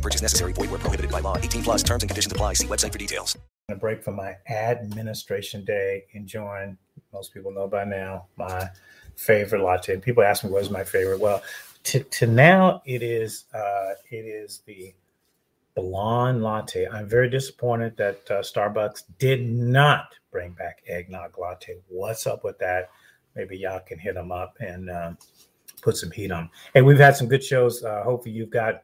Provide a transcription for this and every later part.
Purchase necessary. Void where prohibited by law. 18 plus terms and conditions apply. See website for details. A break from my administration day, enjoying, most people know by now, my favorite latte. People ask me what is my favorite. Well, to, to now it is uh, it is the blonde latte. I'm very disappointed that uh, Starbucks did not bring back eggnog latte. What's up with that? Maybe y'all can hit them up and um, put some heat on. Hey, we've had some good shows. Uh, hopefully, you've got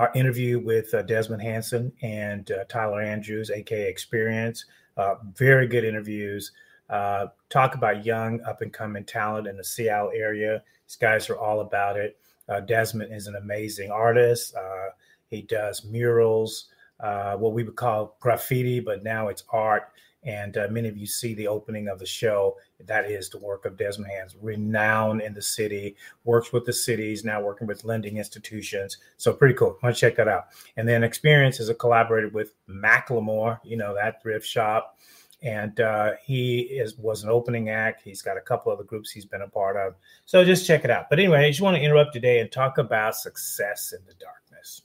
our interview with uh, Desmond Hanson and uh, Tyler Andrews, aka Experience. Uh, very good interviews. Uh, talk about young, up and coming talent in the Seattle area. These guys are all about it. Uh, Desmond is an amazing artist. Uh, he does murals, what we would call graffiti, but now it's art. And uh, many of you see the opening of the show. That is the work of Desmond Hanson, renowned in the city, works with the cities, now working with lending institutions. So pretty cool. Want to check that out. And then Experience is a collaborated with Macklemore, you know, that thrift shop. And uh, he is was an opening act. He's got a couple of the groups he's been a part of. So just check it out. But anyway, I just want to interrupt today and talk about success in the darkness.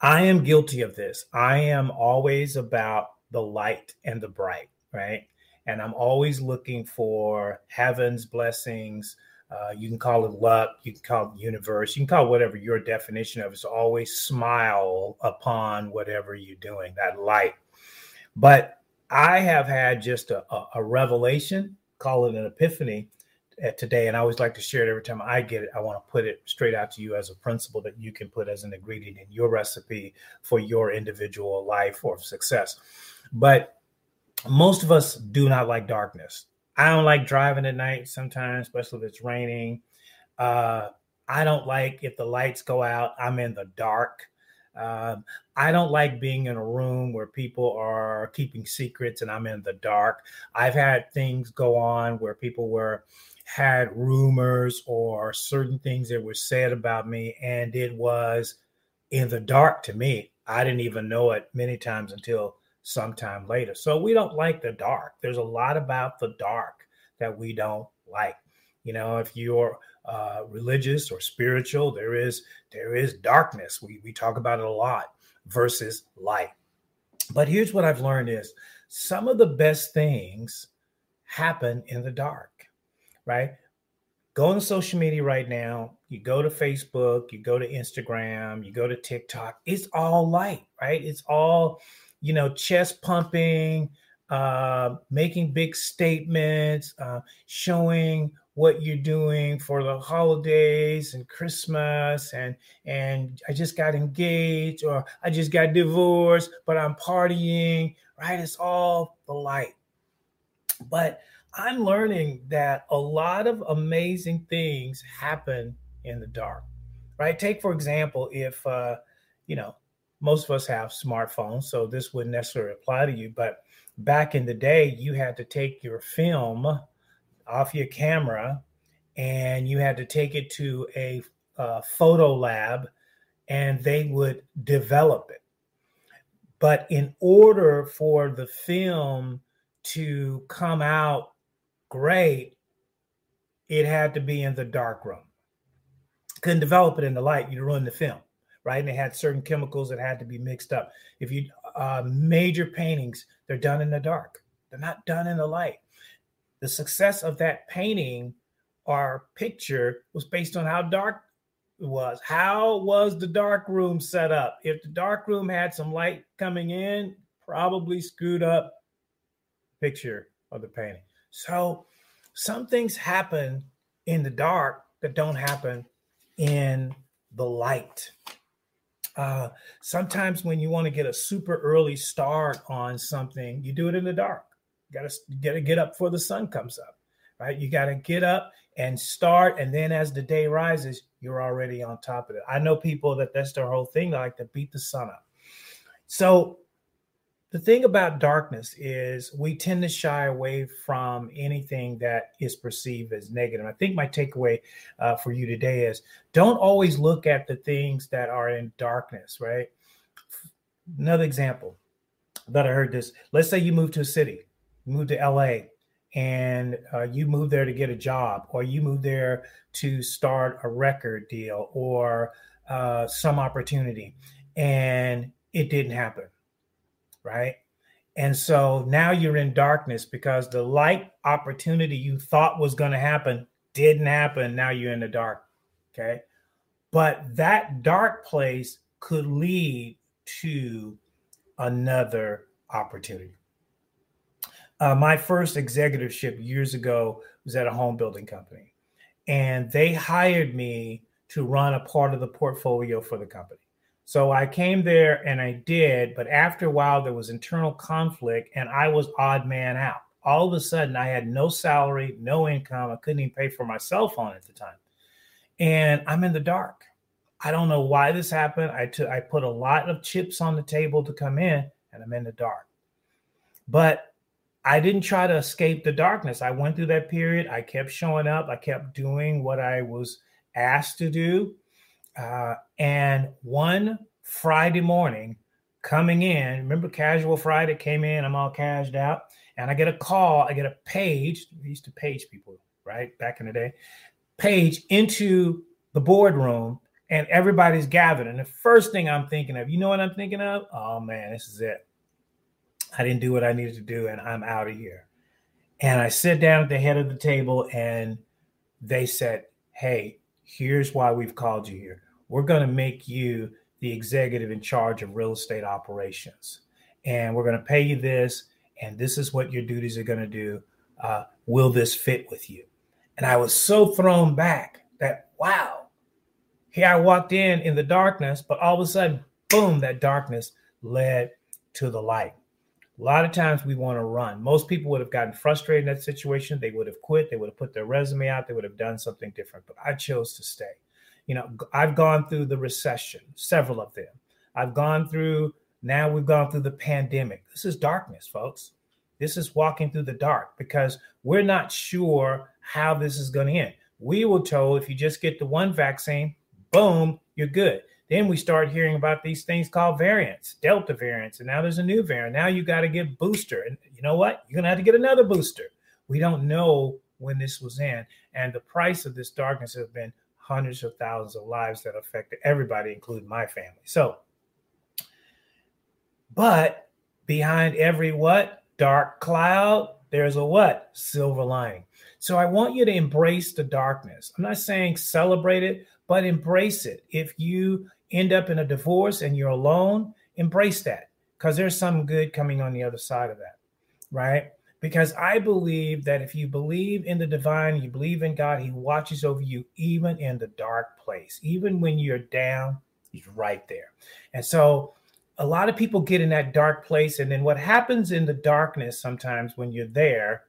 I am guilty of this. I am always about the light and the bright, right? And I'm always looking for heaven's blessings. Uh, you can call it luck, you can call it universe, you can call whatever your definition of is. Always smile upon whatever you're doing, that light. But I have had just a, a, a revelation, call it an epiphany uh, today. And I always like to share it every time I get it. I want to put it straight out to you as a principle that you can put as an ingredient in your recipe for your individual life or success. But most of us do not like darkness. I don't like driving at night sometimes, especially if it's raining. Uh, I don't like if the lights go out, I'm in the dark. Um, I don't like being in a room where people are keeping secrets and I'm in the dark. I've had things go on where people were had rumors or certain things that were said about me, and it was in the dark to me. I didn't even know it many times until sometime later. So we don't like the dark. There's a lot about the dark that we don't like. You know, if you're uh, religious or spiritual, there is there is darkness. We we talk about it a lot versus light. But here's what I've learned is some of the best things happen in the dark, right? Go on social media right now. You go to Facebook, you go to Instagram, you go to TikTok. It's all light, right? It's all you know, chest pumping, uh, making big statements, uh, showing what you're doing for the holidays and Christmas, and and I just got engaged or I just got divorced, but I'm partying. Right? It's all the light. But I'm learning that a lot of amazing things happen in the dark. Right? Take for example, if uh, you know most of us have smartphones, so this wouldn't necessarily apply to you. But back in the day, you had to take your film off your camera and you had to take it to a uh, photo lab and they would develop it. But in order for the film to come out great, it had to be in the dark room. Couldn't develop it in the light, you'd ruin the film right? And they had certain chemicals that had to be mixed up. If you uh, major paintings, they're done in the dark. They're not done in the light. The success of that painting or picture was based on how dark it was. How was the dark room set up? If the dark room had some light coming in, probably screwed up picture of the painting. So some things happen in the dark that don't happen in the light. Uh, sometimes when you want to get a super early start on something, you do it in the dark. You gotta gotta get up before the sun comes up, right? You gotta get up and start, and then as the day rises, you're already on top of it. I know people that that's their whole thing. They like to beat the sun up. So the thing about darkness is we tend to shy away from anything that is perceived as negative. I think my takeaway uh, for you today is don't always look at the things that are in darkness, right? Another example that I heard this let's say you move to a city, you move to LA, and uh, you move there to get a job, or you move there to start a record deal or uh, some opportunity, and it didn't happen right? And so now you're in darkness because the light opportunity you thought was going to happen didn't happen. Now you're in the dark. Okay. But that dark place could lead to another opportunity. Uh, my first executiveship years ago was at a home building company, and they hired me to run a part of the portfolio for the company. So I came there and I did, but after a while there was internal conflict and I was odd man out. All of a sudden I had no salary, no income. I couldn't even pay for my cell phone at the time. And I'm in the dark. I don't know why this happened. I took I put a lot of chips on the table to come in and I'm in the dark. But I didn't try to escape the darkness. I went through that period. I kept showing up. I kept doing what I was asked to do. Uh, and one Friday morning, coming in, remember Casual Friday came in, I'm all cashed out, and I get a call, I get a page. We used to page people, right? Back in the day, page into the boardroom, and everybody's gathered. And the first thing I'm thinking of, you know what I'm thinking of? Oh man, this is it. I didn't do what I needed to do, and I'm out of here. And I sit down at the head of the table, and they said, Hey, here's why we've called you here we're going to make you the executive in charge of real estate operations. And we're going to pay you this. And this is what your duties are going to do. Uh, will this fit with you? And I was so thrown back that, wow, here I walked in in the darkness, but all of a sudden, boom, that darkness led to the light. A lot of times we want to run. Most people would have gotten frustrated in that situation. They would have quit. They would have put their resume out. They would have done something different. But I chose to stay. You know, I've gone through the recession, several of them. I've gone through, now we've gone through the pandemic. This is darkness, folks. This is walking through the dark because we're not sure how this is going to end. We were told if you just get the one vaccine, boom, you're good. Then we start hearing about these things called variants, Delta variants, and now there's a new variant. Now you got to get booster, and you know what? You're gonna have to get another booster. We don't know when this was in, and the price of this darkness has been hundreds of thousands of lives that affected everybody, including my family. So, but behind every what dark cloud, there's a what silver lining. So I want you to embrace the darkness. I'm not saying celebrate it, but embrace it. If you end up in a divorce and you're alone, embrace that because there's some good coming on the other side of that, right? because I believe that if you believe in the divine, you believe in God, He watches over you even in the dark place. Even when you're down, He's right there. And so a lot of people get in that dark place. And then what happens in the darkness sometimes when you're there,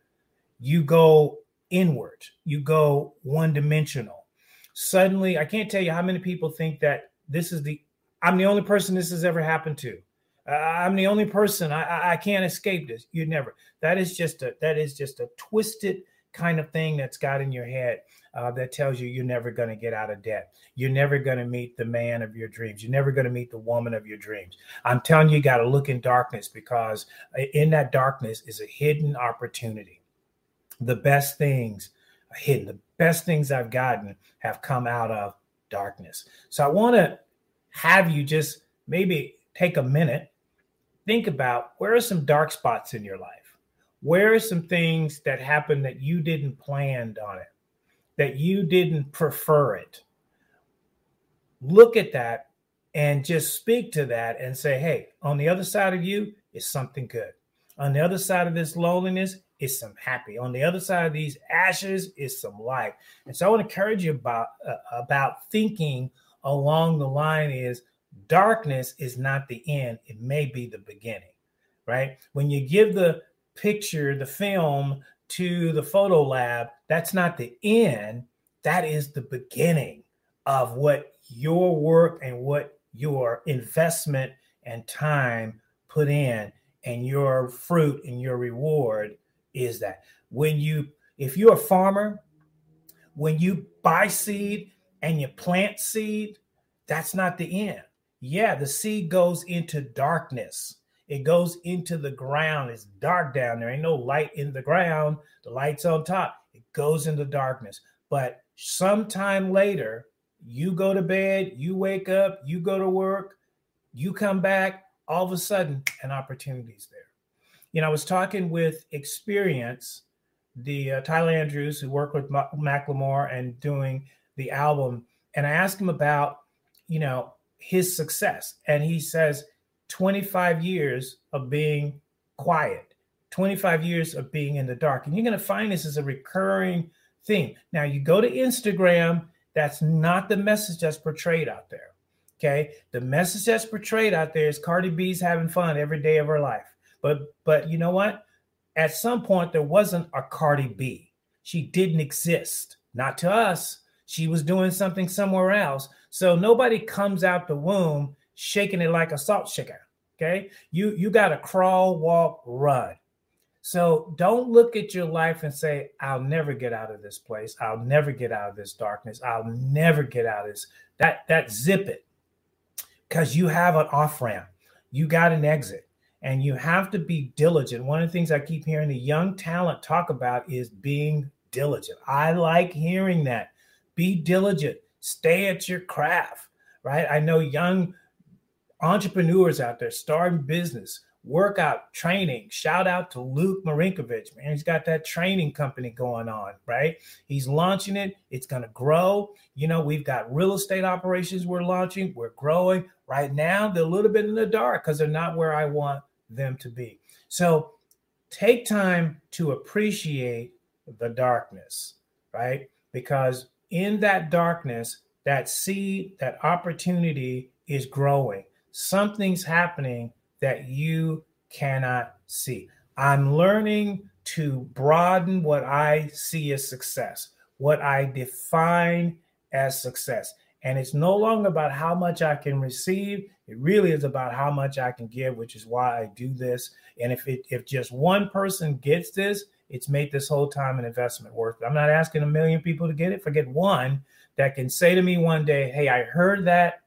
you go inward, you go one dimensional. Suddenly, I can't tell you how many people think that this is the, I'm the only person this has ever happened to. I'm the only person. I, I can't escape this. You never. That is just a that is just a twisted kind of thing that's got in your head uh, that tells you you're never going to get out of debt. You're never going to meet the man of your dreams. You're never going to meet the woman of your dreams. I'm telling you, you got to look in darkness because uh, in that darkness is a hidden opportunity. The best things hidden. The best things I've gotten have come out of darkness. So I want to have you just maybe take a minute think about where are some dark spots in your life? Where are some things that happened that you didn't plan on it, that you didn't prefer it? Look at that and just speak to that and say, hey, on the other side of you is something good. On the other side of this loneliness is some happy. On the other side of these ashes is some light. And so I want to encourage you about uh, about thinking along the line is darkness is not the end, it may be the beginning, right? When you give the picture, the film to the photo lab, that's not the end, that is the beginning of what your work and what your investment and time put in and your fruit and your reward is that? When you if you're a farmer when you buy seed and you plant seed that's not the end. Yeah the seed goes into darkness. It goes into the ground. It's dark down there. Ain't no light in the ground. The light's on top. It goes into darkness. But sometime later you go to bed you wake up you go to work you come back all of a sudden an opportunity's there. You know, I was talking with Experience, the uh, Tyler Andrews who worked with Ma- Macklemore and doing the album, and I asked him about, you know, his success, and he says 25 years of being quiet, 25 years of being in the dark, and you're going to find this as a recurring theme. Now, you go to Instagram, that's not the message that's portrayed out there. Okay. The message that's portrayed out there is Cardi B's having fun every day of her life. But but you know what? At some point there wasn't a Cardi B. She didn't exist. Not to us. She was doing something somewhere else. So nobody comes out the womb shaking it like a salt shaker. Okay. You you gotta crawl, walk, run. So don't look at your life and say, I'll never get out of this place. I'll never get out of this darkness. I'll never get out of this. That that zip it because you have an off ramp, you got an exit, and you have to be diligent. One of the things I keep hearing the young talent talk about is being diligent. I like hearing that. Be diligent, stay at your craft, right? I know young entrepreneurs out there starting business workout training. Shout out to Luke Marinkovich, man. He's got that training company going on, right? He's launching it. It's going to grow. You know, we've got real estate operations we're launching. We're growing. Right now, they're a little bit in the dark because they're not where I want them to be. So take time to appreciate the darkness, right? Because in that darkness, that seed, that opportunity is growing. Something's happening that you cannot see. I'm learning to broaden what I see as success, what I define as success. And it's no longer about how much I can receive. It really is about how much I can give, which is why I do this. And if it if just one person gets this, it's made this whole time an investment worth it. I'm not asking a million people to get it. Forget one that can say to me one day, Hey, I heard that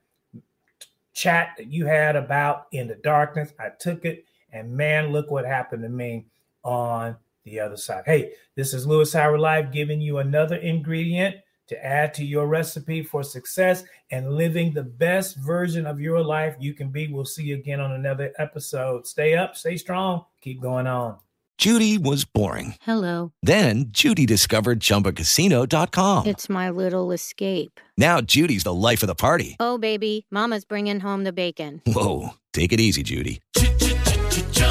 chat that you had about in the darkness. I took it, and man, look what happened to me on the other side. Hey, this is Louis Howard Live giving you another ingredient to add to your recipe for success and living the best version of your life you can be. We'll see you again on another episode. Stay up, stay strong, keep going on. Judy was boring. Hello. Then Judy discovered ChumbaCasino.com. It's my little escape. Now Judy's the life of the party. Oh, baby, Mama's bringing home the bacon. Whoa, take it easy, Judy.